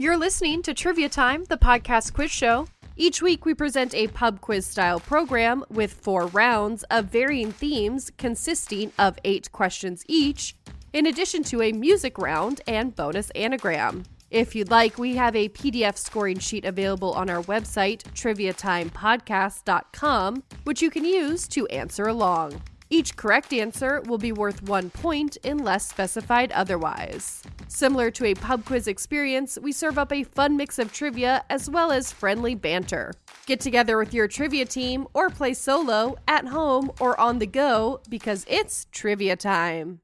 You're listening to Trivia Time, the podcast quiz show. Each week, we present a pub quiz style program with four rounds of varying themes consisting of eight questions each, in addition to a music round and bonus anagram. If you'd like, we have a PDF scoring sheet available on our website, triviatimepodcast.com, which you can use to answer along. Each correct answer will be worth one point unless specified otherwise. Similar to a pub quiz experience, we serve up a fun mix of trivia as well as friendly banter. Get together with your trivia team or play solo, at home, or on the go because it's trivia time.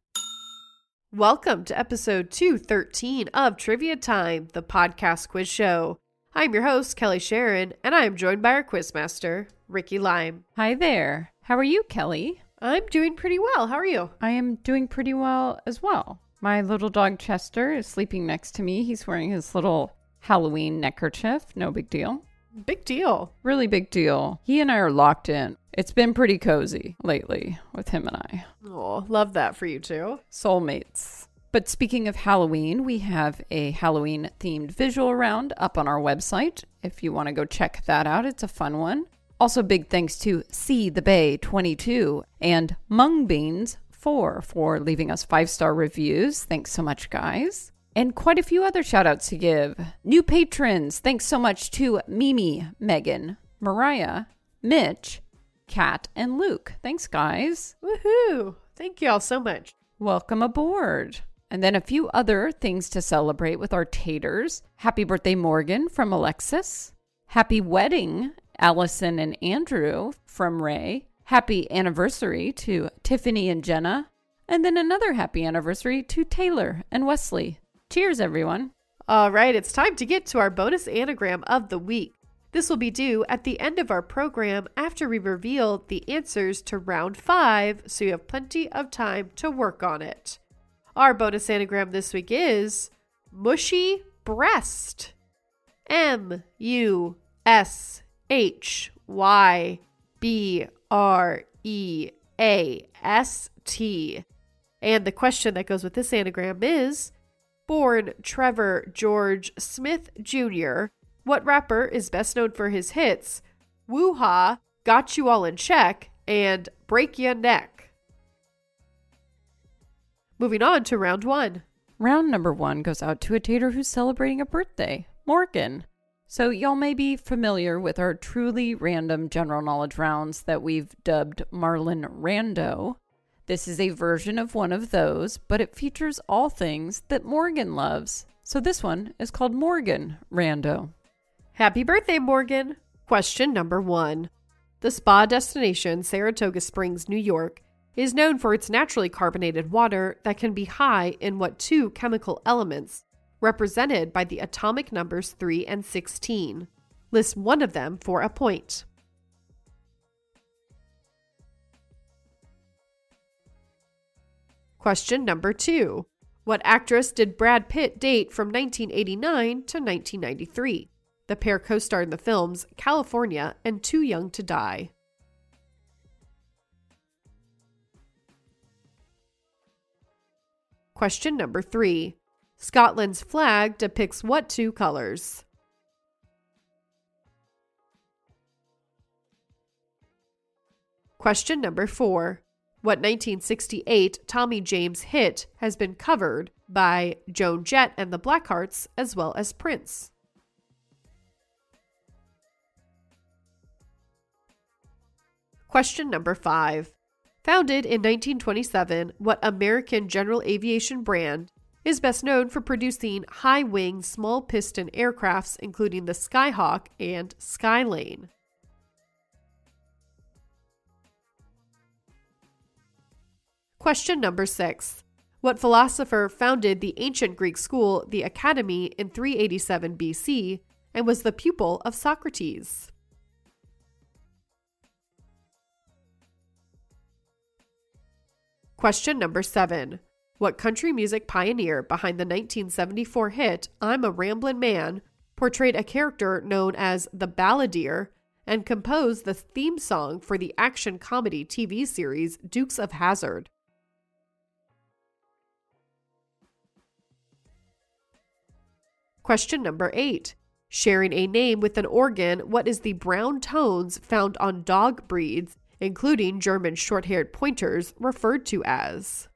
Welcome to episode 213 of Trivia Time, the podcast quiz show. I'm your host, Kelly Sharon, and I am joined by our quizmaster, Ricky Lime. Hi there. How are you, Kelly? I'm doing pretty well. How are you? I am doing pretty well as well. My little dog Chester is sleeping next to me. He's wearing his little Halloween neckerchief. No big deal. Big deal. Really big deal. He and I are locked in. It's been pretty cozy lately with him and I. Oh, love that for you too. Soulmates. But speaking of Halloween, we have a Halloween themed visual round up on our website. If you want to go check that out, it's a fun one. Also, big thanks to See the Bay 22 and Mung Beans 4 for leaving us five star reviews. Thanks so much, guys. And quite a few other shout outs to give. New patrons, thanks so much to Mimi, Megan, Mariah, Mitch, Kat, and Luke. Thanks, guys. Woohoo! Thank you all so much. Welcome aboard. And then a few other things to celebrate with our taters. Happy birthday, Morgan from Alexis. Happy wedding, Allison and Andrew from Ray. Happy anniversary to Tiffany and Jenna. And then another happy anniversary to Taylor and Wesley. Cheers, everyone. All right, it's time to get to our bonus anagram of the week. This will be due at the end of our program after we reveal the answers to round five, so you have plenty of time to work on it. Our bonus anagram this week is mushy breast. M U S H Y B R E A S T. And the question that goes with this anagram is Born Trevor George Smith Jr., what rapper is best known for his hits Woo Ha, Got You All in Check, and Break Ya Neck? Moving on to round one. Round number one goes out to a tater who's celebrating a birthday, Morgan. So, y'all may be familiar with our truly random general knowledge rounds that we've dubbed Marlin Rando. This is a version of one of those, but it features all things that Morgan loves. So, this one is called Morgan Rando. Happy birthday, Morgan! Question number one. The spa destination, Saratoga Springs, New York, is known for its naturally carbonated water that can be high in what two chemical elements represented by the atomic numbers 3 and 16. List one of them for a point. Question number two. What actress did Brad Pitt date from 1989 to 1993? The pair co starred in the films Kalifornia and Too Young to Die. Question number three. Scotland's flag depicts what two colors? Question number four. What 1968 Tommy James hit has been covered by Joan Jett and the Blackhearts as well as Prince? Question number five. Founded in 1927, what American general aviation brand is best known for producing high wing, small piston aircrafts, including the Skyhawk and Skylane. Question number six. What philosopher founded the ancient Greek school, the Academy, in 387 BC and was the pupil of Socrates? Question number seven. What country music pioneer behind the 1974 hit I'm a Ramblin' Man portrayed a character known as the Balladeer and composed the theme song for the action comedy TV series Dukes of Hazzard. Question number eight. Sharing a name with an organ, what is the brown tones found on dog breeds, including German short haired pointers, referred to as?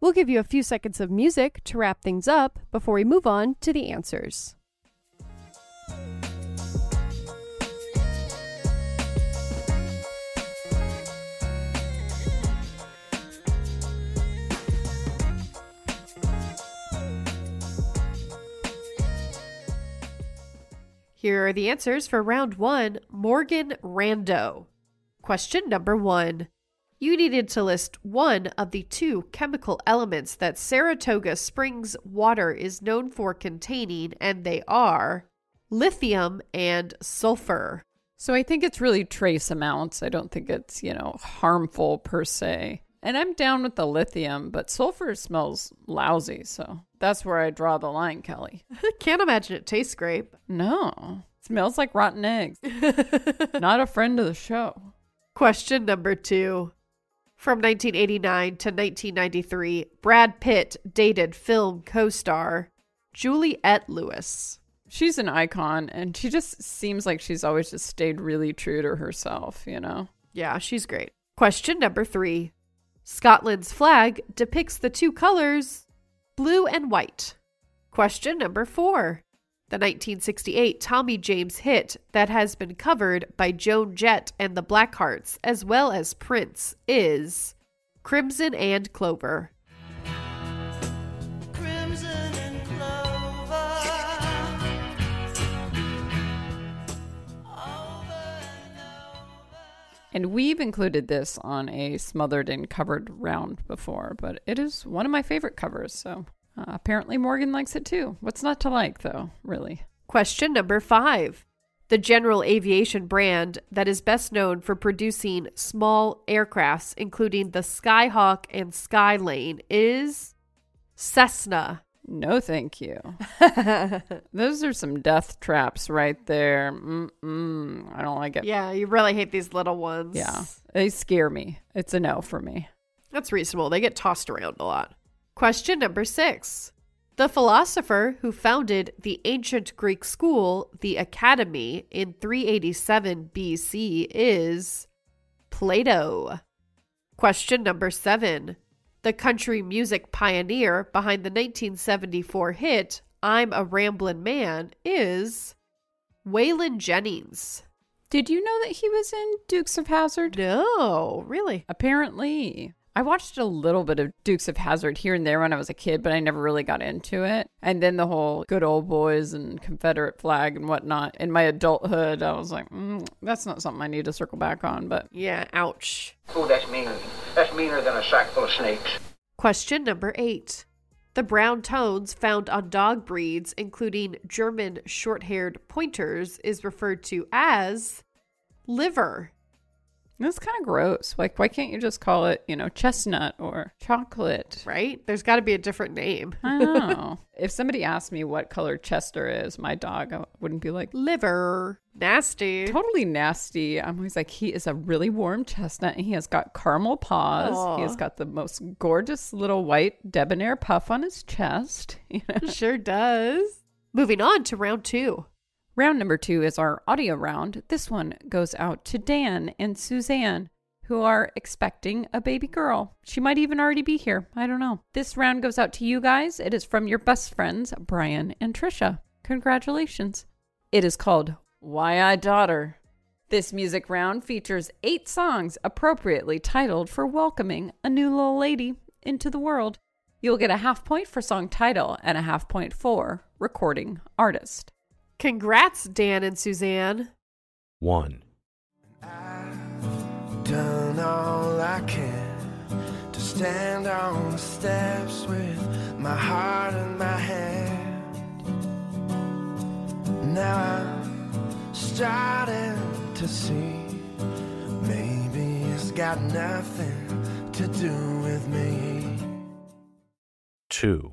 We'll give you a few seconds of music to wrap things up before we move on to the answers. Here are the answers for round one Morgan Rando. Question number one. You needed to list one of the two chemical elements that Saratoga Springs water is known for containing, and they are lithium and sulfur. So I think it's really trace amounts. I don't think it's, you know, harmful per se. And I'm down with the lithium, but sulfur smells lousy. So that's where I draw the line, Kelly. Can't imagine it tastes great. No, smells like rotten eggs. Not a friend of the show. Question number two. From 1989 to 1993, Brad Pitt dated film co star Juliette Lewis. She's an icon, and she just seems like she's always just stayed really true to herself, you know? Yeah, she's great. Question number three Scotland's flag depicts the two colors blue and white. Question number four. The 1968 Tommy James hit that has been covered by Joan Jett and the Blackhearts, as well as Prince, is Crimson and Clover. Crimson and clover. Over and over. And we've included this on a smothered and covered round before, but it is one of my favorite covers, so uh, apparently Morgan likes it too. What's not to like, though, really? Question number five. The general aviation brand that is best known for producing small aircrafts, including the Skyhawk and Skylane, is Cessna. No, thank you. Those are some death traps right there. Mm-mm, I don't like it. Yeah, you really hate these little ones. Yeah, they scare me. It's a no for me. That's reasonable. They get tossed around a lot. Question number six. The philosopher who founded the ancient Greek school, the Academy, in 387 BC is Plato. Question number seven. The country music pioneer behind the 1974 hit I'm a Ramblin' Man is Waylon Jennings. Did you know that he was in Dukes of Hazzard? No, really? Apparently. I watched a little bit of Dukes of Hazzard here and there when I was a kid, but I never really got into it. And then the whole good old boys and Confederate flag and whatnot in my adulthood, I was like, mm, that's not something I need to circle back on. But Yeah, ouch. Oh, that's mean. That's meaner than a sack full of snakes. Question number eight. The brown tones found on dog breeds, including German short haired pointers, is referred to as liver. That's kind of gross. Like, why can't you just call it, you know, chestnut or chocolate? Right? There's got to be a different name. I know. if somebody asked me what color Chester is, my dog, I wouldn't be like, Liver. Nasty. totally nasty. I'm always like, he is a really warm chestnut and he has got caramel paws. He has got the most gorgeous little white debonair puff on his chest. You know? Sure does. Moving on to round two. Round number two is our audio round. This one goes out to Dan and Suzanne, who are expecting a baby girl. She might even already be here. I don't know. This round goes out to you guys. It is from your best friends, Brian and Trisha. Congratulations. It is called Why I Daughter. This music round features eight songs appropriately titled for welcoming a new little lady into the world. You'll get a half point for song title and a half point for recording artist. Congrats, Dan and Suzanne. 1. I've Done all I can to stand on the steps with my heart in my hand. Now I'm starting to see maybe it's got nothing to do with me. 2.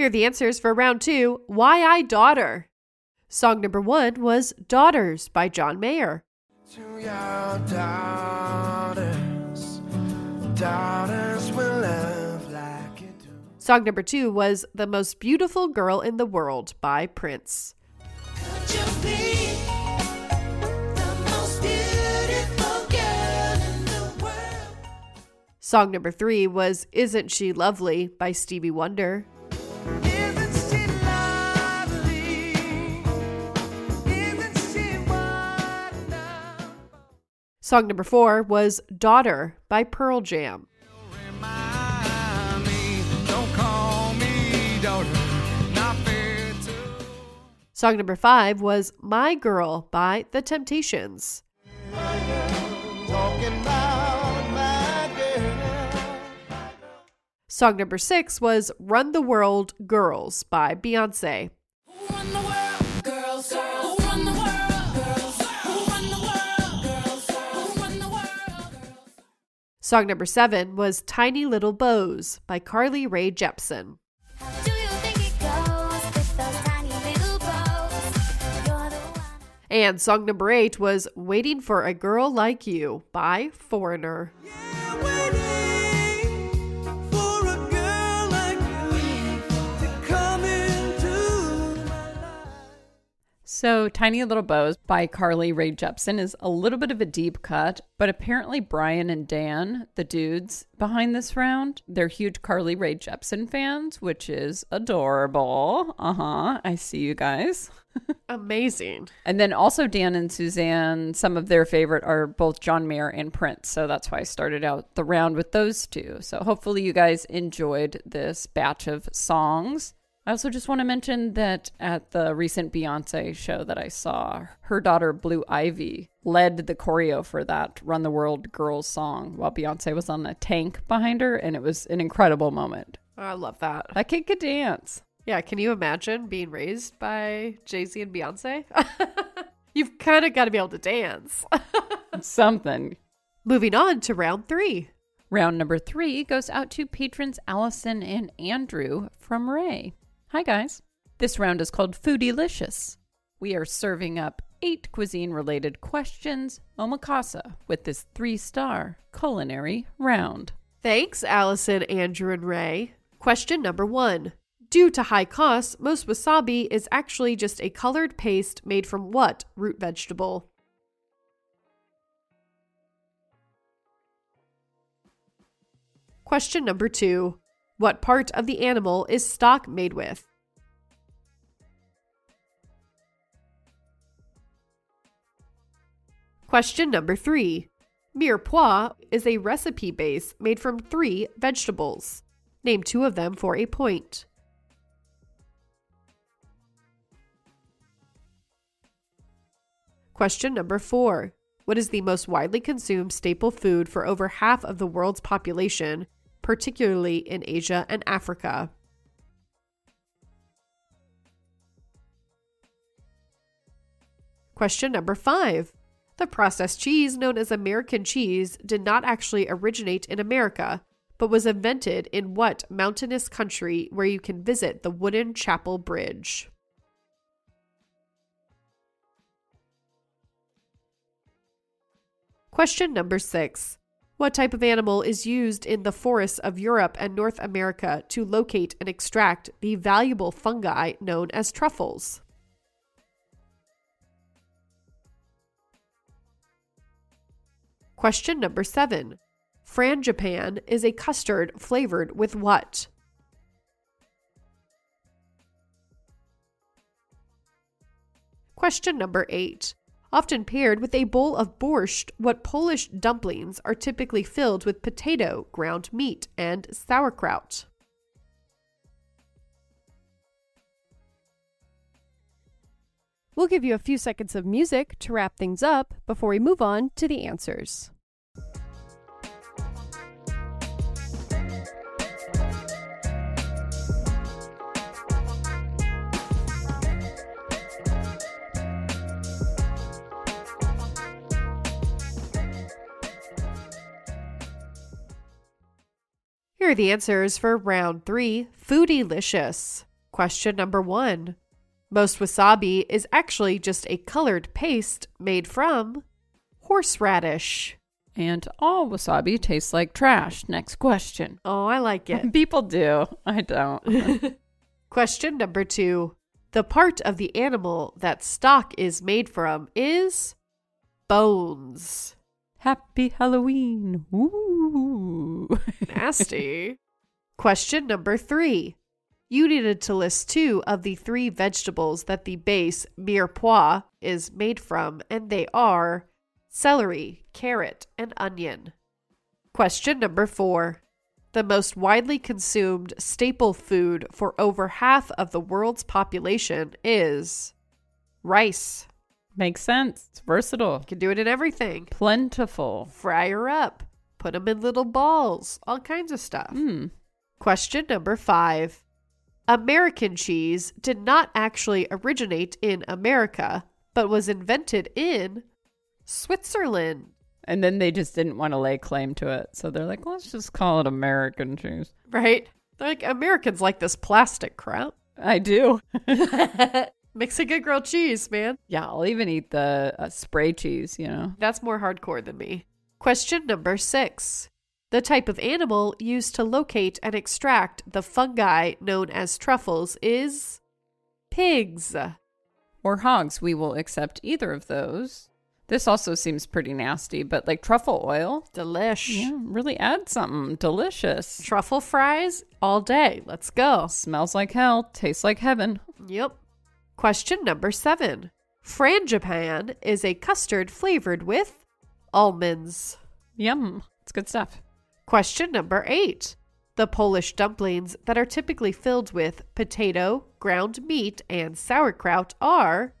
Here are the answers for round two Why I Daughter. Song number one was Daughters by John Mayer. To your daughters, daughters will love like do. Song number two was The Most Beautiful Girl in the World by Prince. Could you be the most beautiful girl in the world? Song number three was Isn't She Lovely by Stevie Wonder. Song number four was Daughter by Pearl Jam. Song number five was My Girl by The Temptations. Song number six was Run the World Girls by Beyonce. Song number seven was Tiny Little Bows by Carly Rae Jepsen. How do you think it goes with those tiny little bows? You're the one. And song number eight was Waiting for a Girl Like You by Foreigner. Yeah, So, Tiny Little Bows by Carly Rae Jepsen is a little bit of a deep cut, but apparently Brian and Dan, the dudes behind this round, they're huge Carly Rae Jepsen fans, which is adorable. Uh huh. I see you guys. Amazing. And then also Dan and Suzanne, some of their favorite are both John Mayer and Prince. So that's why I started out the round with those two. So hopefully you guys enjoyed this batch of songs. I also just want to mention that at the recent Beyonce show that I saw, her daughter Blue Ivy led the choreo for that Run the World Girls song while Beyonce was on the tank behind her, and it was an incredible moment. Oh, I love that. That kid could dance. Yeah, can you imagine being raised by Jay Z and Beyonce? You've kind of got to be able to dance. Something. Moving on to round three. Round number three goes out to patrons Allison and Andrew from Ray. Hi, guys. This round is called Foodylicious. We are serving up eight cuisine related questions omakase with this three star culinary round. Thanks, Allison, Andrew, and Ray. Question number one Due to high costs, most wasabi is actually just a colored paste made from what root vegetable? Question number two what part of the animal is stock made with? Question number three Mirepoix is a recipe base made from three vegetables. Name two of them for a point. Question number four What is the most widely consumed staple food for over half of the world's population, particularly in Asia and Africa? Question number five. The processed cheese known as American cheese did not actually originate in America, but was invented in what mountainous country where you can visit the wooden chapel bridge? Question number six. What type of animal is used in the forests of Europe and North America to locate and extract the valuable fungi known as truffles? Question number seven. Frangipan is a custard flavored with what? Question number eight. Often paired with a bowl of borscht, what Polish dumplings are typically filled with potato, ground meat, and sauerkraut? We'll give you a few seconds of music to wrap things up before we move on to the answers. Here are the answers for round three Foodylicious. Question number one Most wasabi is actually just a colored paste made from horseradish. And all wasabi tastes like trash. Next question. Oh, I like it. People do. I don't. Question number two The part of the animal that stock is made from is bones. Happy Halloween. Ooh. Nasty. Question number three. You needed to list two of the three vegetables that the base mirepoix is made from, and they are celery, carrot, and onion. Question number four. The most widely consumed staple food for over half of the world's population is rice. Makes sense. It's versatile. You can do it in everything. Plentiful. Fry her up, put them in little balls, all kinds of stuff. Hmm. Question number five. American cheese did not actually originate in America, but was invented in Switzerland. And then they just didn't want to lay claim to it. So they're like, let's just call it American cheese. Right? They're like, Americans like this plastic crap. I do. Makes a good grilled cheese, man. Yeah, I'll even eat the uh, spray cheese, you know. That's more hardcore than me. Question number six. The type of animal used to locate and extract the fungi known as truffles is pigs. Or hogs. We will accept either of those. This also seems pretty nasty, but like truffle oil, Delish. yeah, really add something delicious. Truffle fries all day. Let's go. Smells like hell, tastes like heaven. Yep. Question number seven. Frangipan is a custard flavored with almonds. Yum. It's good stuff. Question number eight. The Polish dumplings that are typically filled with potato, ground meat, and sauerkraut are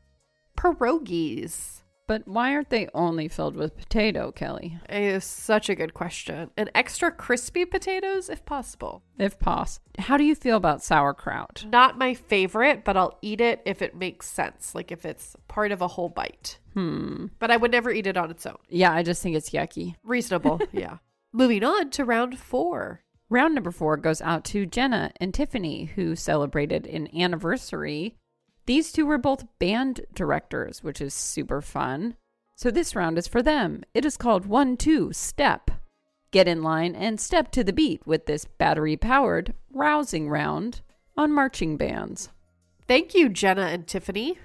pierogies. But why aren't they only filled with potato, Kelly? Is such a good question. And extra crispy potatoes if possible. If possible. How do you feel about sauerkraut? Not my favorite, but I'll eat it if it makes sense, like if it's part of a whole bite. Hmm. But I would never eat it on its own. Yeah, I just think it's yucky. Reasonable, yeah. Moving on to round four. Round number four goes out to Jenna and Tiffany, who celebrated an anniversary. These two were both band directors, which is super fun. So this round is for them. It is called One Two Step. Get in line and step to the beat with this battery powered, rousing round on marching bands. Thank you, Jenna and Tiffany.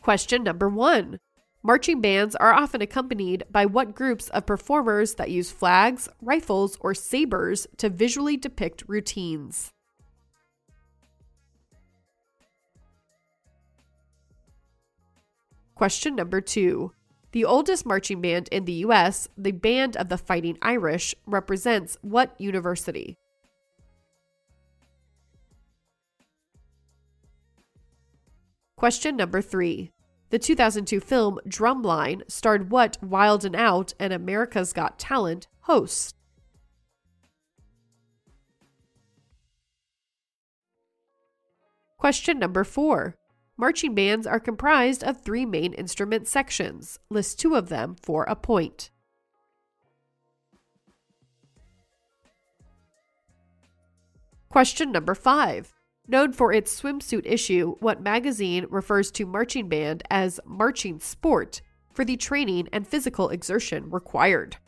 Question number one Marching bands are often accompanied by what groups of performers that use flags, rifles, or sabers to visually depict routines? Question number two. The oldest marching band in the U.S., the Band of the Fighting Irish, represents what university? Question number three. The 2002 film Drumline starred what Wild and Out and America's Got Talent host? Question number four. Marching bands are comprised of three main instrument sections. List two of them for a point. Question number five. Known for its swimsuit issue, what magazine refers to marching band as marching sport for the training and physical exertion required?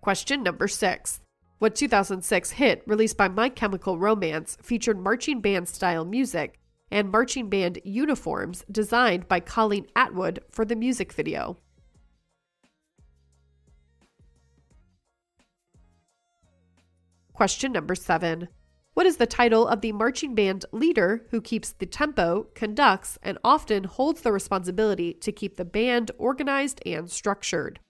Question number six. What 2006 hit released by My Chemical Romance featured marching band style music and marching band uniforms designed by Colleen Atwood for the music video? Question number seven. What is the title of the marching band leader who keeps the tempo, conducts, and often holds the responsibility to keep the band organized and structured?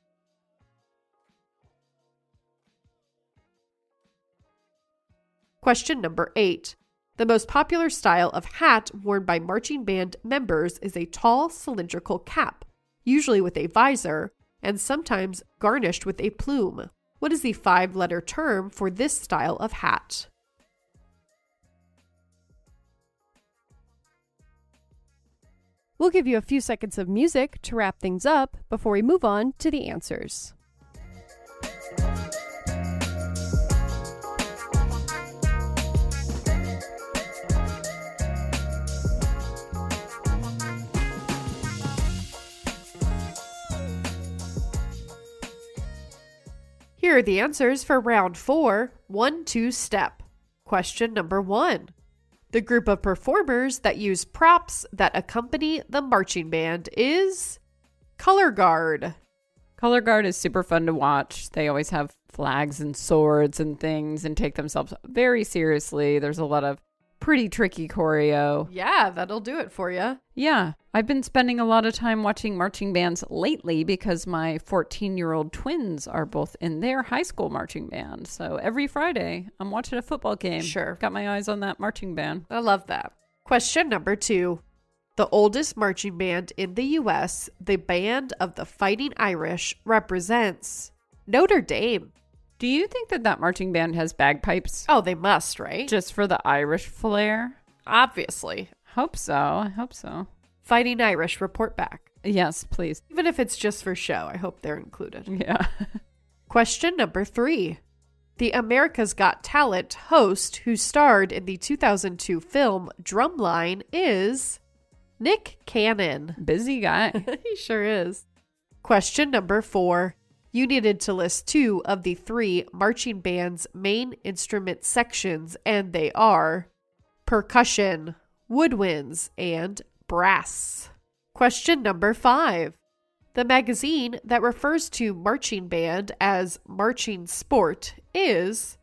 Question number eight. The most popular style of hat worn by marching band members is a tall cylindrical cap, usually with a visor, and sometimes garnished with a plume. What is the five letter term for this style of hat? We'll give you a few seconds of music to wrap things up before we move on to the answers. Here are the answers for round four, one two step. Question number one. The group of performers that use props that accompany the marching band is Color Guard. Color Guard is super fun to watch. They always have flags and swords and things and take themselves very seriously. There's a lot of pretty tricky choreo. Yeah, that'll do it for you. Yeah, I've been spending a lot of time watching marching bands lately because my 14 year old twins are both in their high school marching band. So every Friday, I'm watching a football game. Sure. Got my eyes on that marching band. I love that. Question number two. The oldest marching band in the U.S., the Band of the Fighting Irish, represents Notre Dame. Do you think that that marching band has bagpipes Oh, they must, right? just for the Irish flair? Obviously. Hope so. I hope so. Fighting Irish, report back. Yes, please. Even if it's just for show, I hope they're included. Yeah. Question number three. The America's Got Talent host who starred in the 2002 film Drumline is Nick Cannon. Busy guy. he sure is. Question number four. You needed to list two of the three marching band's main instrument sections, and they are percussion, woodwinds, and brass. Question number five. The magazine that refers to marching band as marching sport is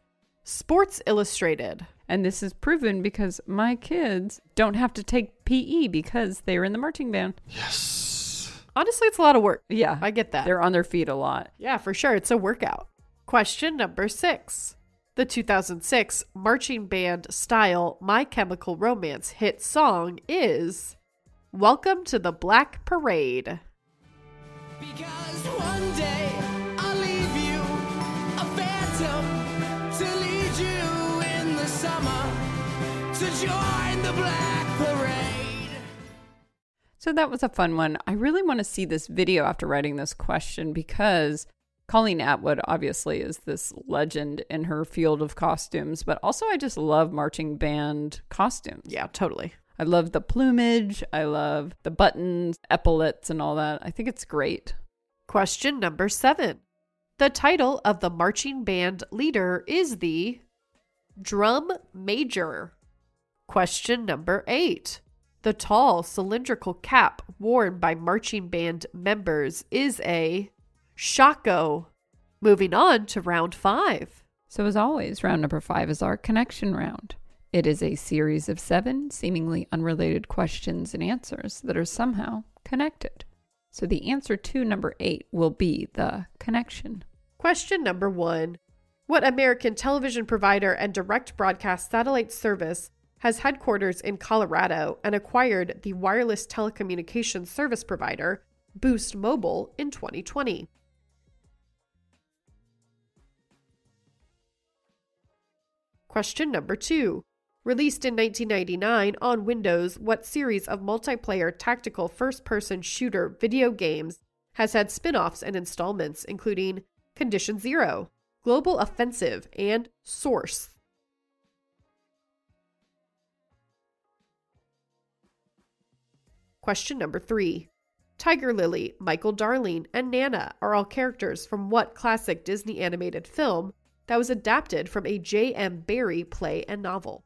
Sports Illustrated. And this is proven because my kids don't have to take PE because they're in the marching band. Yes. Honestly, it's a lot of work. Yeah. I get that. They're on their feet a lot. Yeah, for sure. It's a workout. Question number six. The 2006 marching band style My Chemical Romance hit song is Welcome to the Black Parade. Because one day I'll leave you a phantom to lead you in the summer to join the black parade. So that was a fun one. I really want to see this video after writing this question because Colleen Atwood obviously is this legend in her field of costumes, but also I just love marching band costumes. Yeah, totally. I love the plumage, I love the buttons, epaulets, and all that. I think it's great. Question number seven. The title of the marching band leader is the drum major. Question number eight. The tall cylindrical cap worn by marching band members is a shako. Moving on to round five. So, as always, round number five is our connection round. It is a series of seven seemingly unrelated questions and answers that are somehow connected. So, the answer to number eight will be the connection. Question number one What American television provider and direct broadcast satellite service has headquarters in Colorado and acquired the wireless telecommunications service provider Boost Mobile in 2020? Question number two. Released in 1999 on Windows, what series of multiplayer tactical first person shooter video games has had spin offs and installments, including Condition Zero, Global Offensive, and Source? Question number three. Tiger Lily, Michael Darling, and Nana are all characters from what classic Disney animated film that was adapted from a J.M. Barrie play and novel?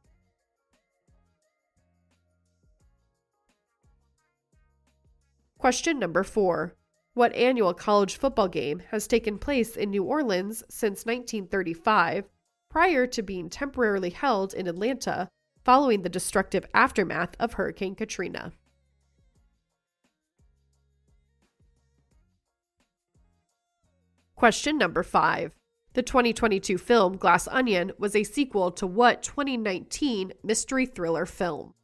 Question number four. What annual college football game has taken place in New Orleans since 1935, prior to being temporarily held in Atlanta following the destructive aftermath of Hurricane Katrina? Question number five. The 2022 film Glass Onion was a sequel to what 2019 mystery thriller film?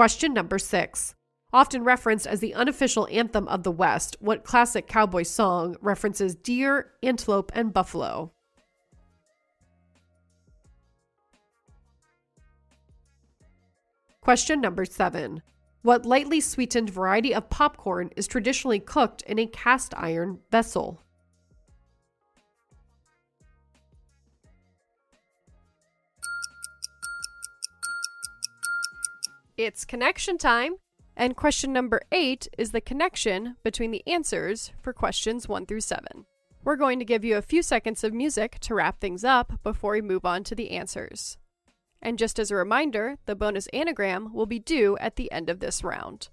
Question number six. Often referenced as the unofficial anthem of the West, what classic cowboy song references deer, antelope, and buffalo? Question number seven. What lightly sweetened variety of popcorn is traditionally cooked in a cast iron vessel? It's connection time. And question number eight is the connection between the answers for questions one through seven. We're going to give you a few seconds of music to wrap things up before we move on to the answers. And just as a reminder, the bonus anagram will be due at the end of this round.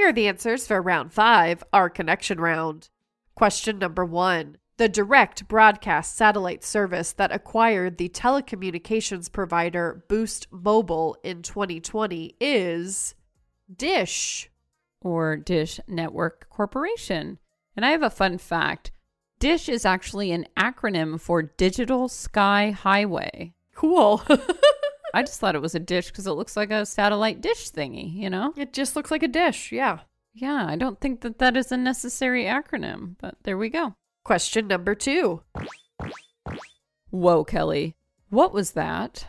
Here are the answers for round five, our connection round. Question number one. The direct broadcast satellite service that acquired the telecommunications provider Boost Mobile in 2020 is Dish. or Dish Network Corporation. And I have a fun fact Dish is actually an acronym for Digital Sky Highway. Cool. I just thought it was a dish because it looks like a satellite dish thingy, you know? it just looks like a dish, yeah. Yeah, I don't think that that is a necessary acronym, but there we go. Question number two. Whoa, Kelly. What was that?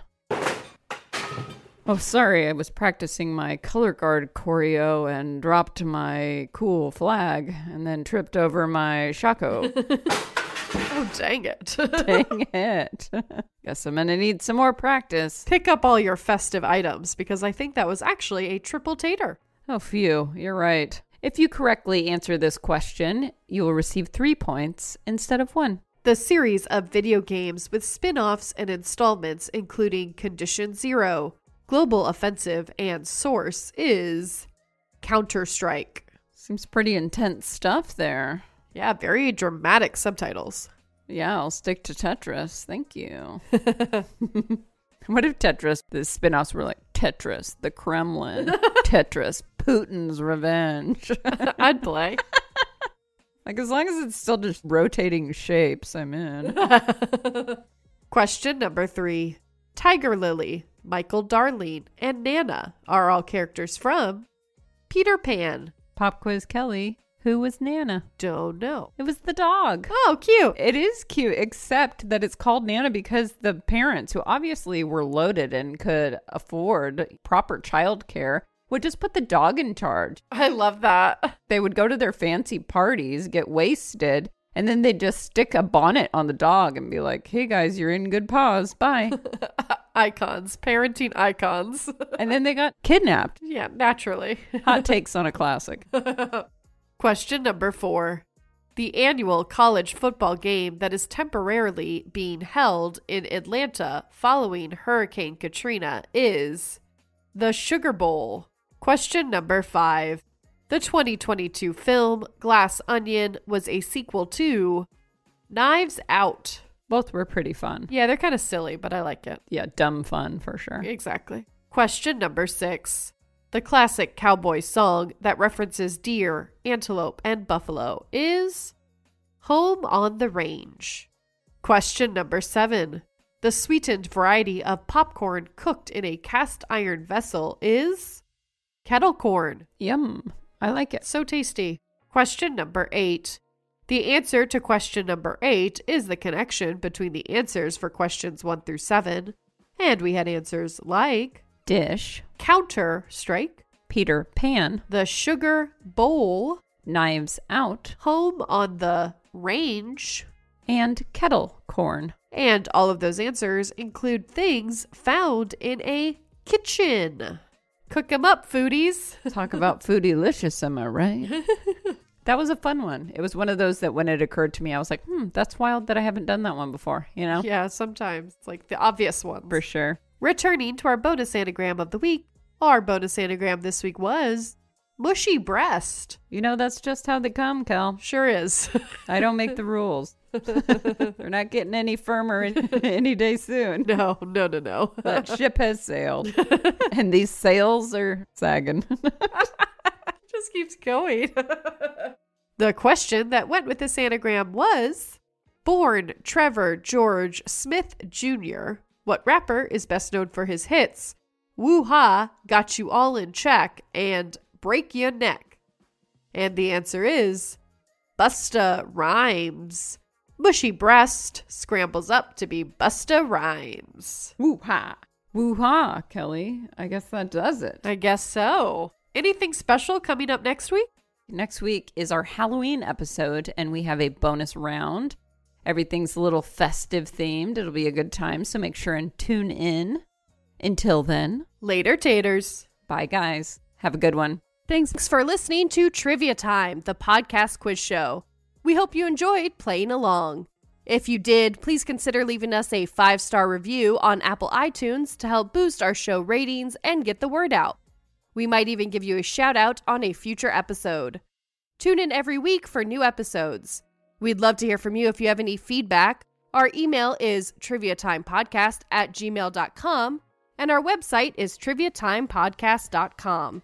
Oh, sorry, I was practicing my color guard choreo and dropped my cool flag and then tripped over my shako. Oh, dang it. Dang it. Guess I'm gonna need some more practice. Pick up all your festive items because I think that was actually a triple tater. Oh, phew, you're right. If you correctly answer this question, you will receive three points instead of one. The series of video games with spin offs and installments, including Condition Zero, Global Offensive, and Source, is Counter Strike. Seems pretty intense stuff there. Yeah, very dramatic subtitles. Yeah, I'll stick to Tetris. Thank you. what if Tetris, the spin offs were like Tetris, the Kremlin, Tetris, Putin's revenge? I'd play. like, as long as it's still just rotating shapes, I'm in. Question number three Tiger Lily, Michael Darling, and Nana are all characters from Peter Pan. Pop quiz Kelly. Who was Nana? Don't know. It was the dog. Oh, cute. It is cute, except that it's called Nana because the parents, who obviously were loaded and could afford proper childcare, would just put the dog in charge. I love that. They would go to their fancy parties, get wasted, And then they'd just stick a bonnet on the dog and be like, hey guys, you're in good paws. Bye. icons, parenting icons. and then they got kidnapped. yeah, naturally. Hot takes on a classic. Question number four. The annual college football game that is temporarily being held in Atlanta following Hurricane Katrina is the Sugar Bowl. Question number five. The 2022 film Glass Onion was a sequel to Knives Out. Both were pretty fun. Yeah, they're kind of silly, but I like it. Yeah, dumb fun for sure. Exactly. Question number six. The classic cowboy song that references deer, antelope, and buffalo is Home on the Range. Question number seven. The sweetened variety of popcorn cooked in a cast iron vessel is kettle corn. Yum. I like it. So tasty. Question number eight. The answer to question number eight is the connection between the answers for questions one through seven. And we had answers like Dish, Counter Strike, Peter Pan, The Sugar Bowl, Knives Out, Home on the Range, and Kettle Corn. and all of those answers include things found in a kitchen. Cook 'em up, foodies. Talk about foodylicious, am I right? that was a fun one. It was one of those that when it occurred to me, I was like, hmm, that's wild that I haven't done that one before, you know? Yeah, sometimes it's like the obvious ones. For sure. Returning to our bonus anagram of the week, our bonus anagram this week was mushy breast. You know, that's just how they come, Cal. Sure is. I don't make the rules. They're not getting any firmer in, any day soon. no, no, no, no. That ship has sailed. and these sails are sagging. just keeps going. the question that went with this anagram was Born Trevor George Smith Jr., what rapper is best known for his hits Woo Ha, Got You All in Check, and Break Your Neck? And the answer is Busta Rhymes. Mushy breast scrambles up to be Busta Rhymes. Woo ha. Woo ha, Kelly. I guess that does it. I guess so. Anything special coming up next week? Next week is our Halloween episode, and we have a bonus round. Everything's a little festive themed. It'll be a good time, so make sure and tune in. Until then, Later, taters. bye, guys. Have a good one. Thanks for listening to Trivia Time, the podcast quiz show. We hope you enjoyed playing along. If you did, please consider leaving us a five star review on Apple iTunes to help boost our show ratings and get the word out. We might even give you a shout out on a future episode. Tune in every week for new episodes. We'd love to hear from you if you have any feedback. Our email is triviatimepodcast at gmail.com, and our website is triviatimepodcast.com.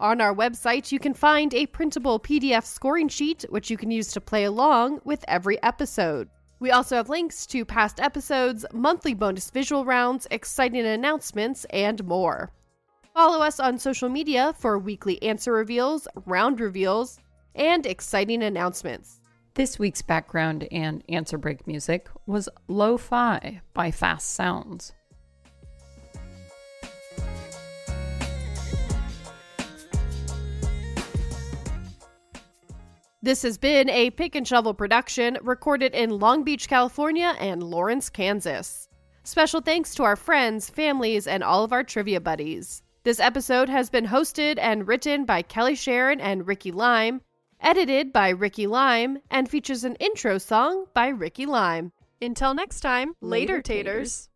On our website, you can find a printable PDF scoring sheet, which you can use to play along with every episode. We also have links to past episodes, monthly bonus visual rounds, exciting announcements, and more. Follow us on social media for weekly answer reveals, round reveals, and exciting announcements. This week's background and answer break music was Lo Fi by Fast Sounds. This has been a Pick and Shovel production recorded in Long Beach, California and Lawrence, Kansas. Special thanks to our friends, families, and all of our trivia buddies. This episode has been hosted and written by Kelly Sharon and Ricky Lime, edited by Ricky Lime, and features an intro song by Ricky Lime. Until next time, later, Later, taters. taters.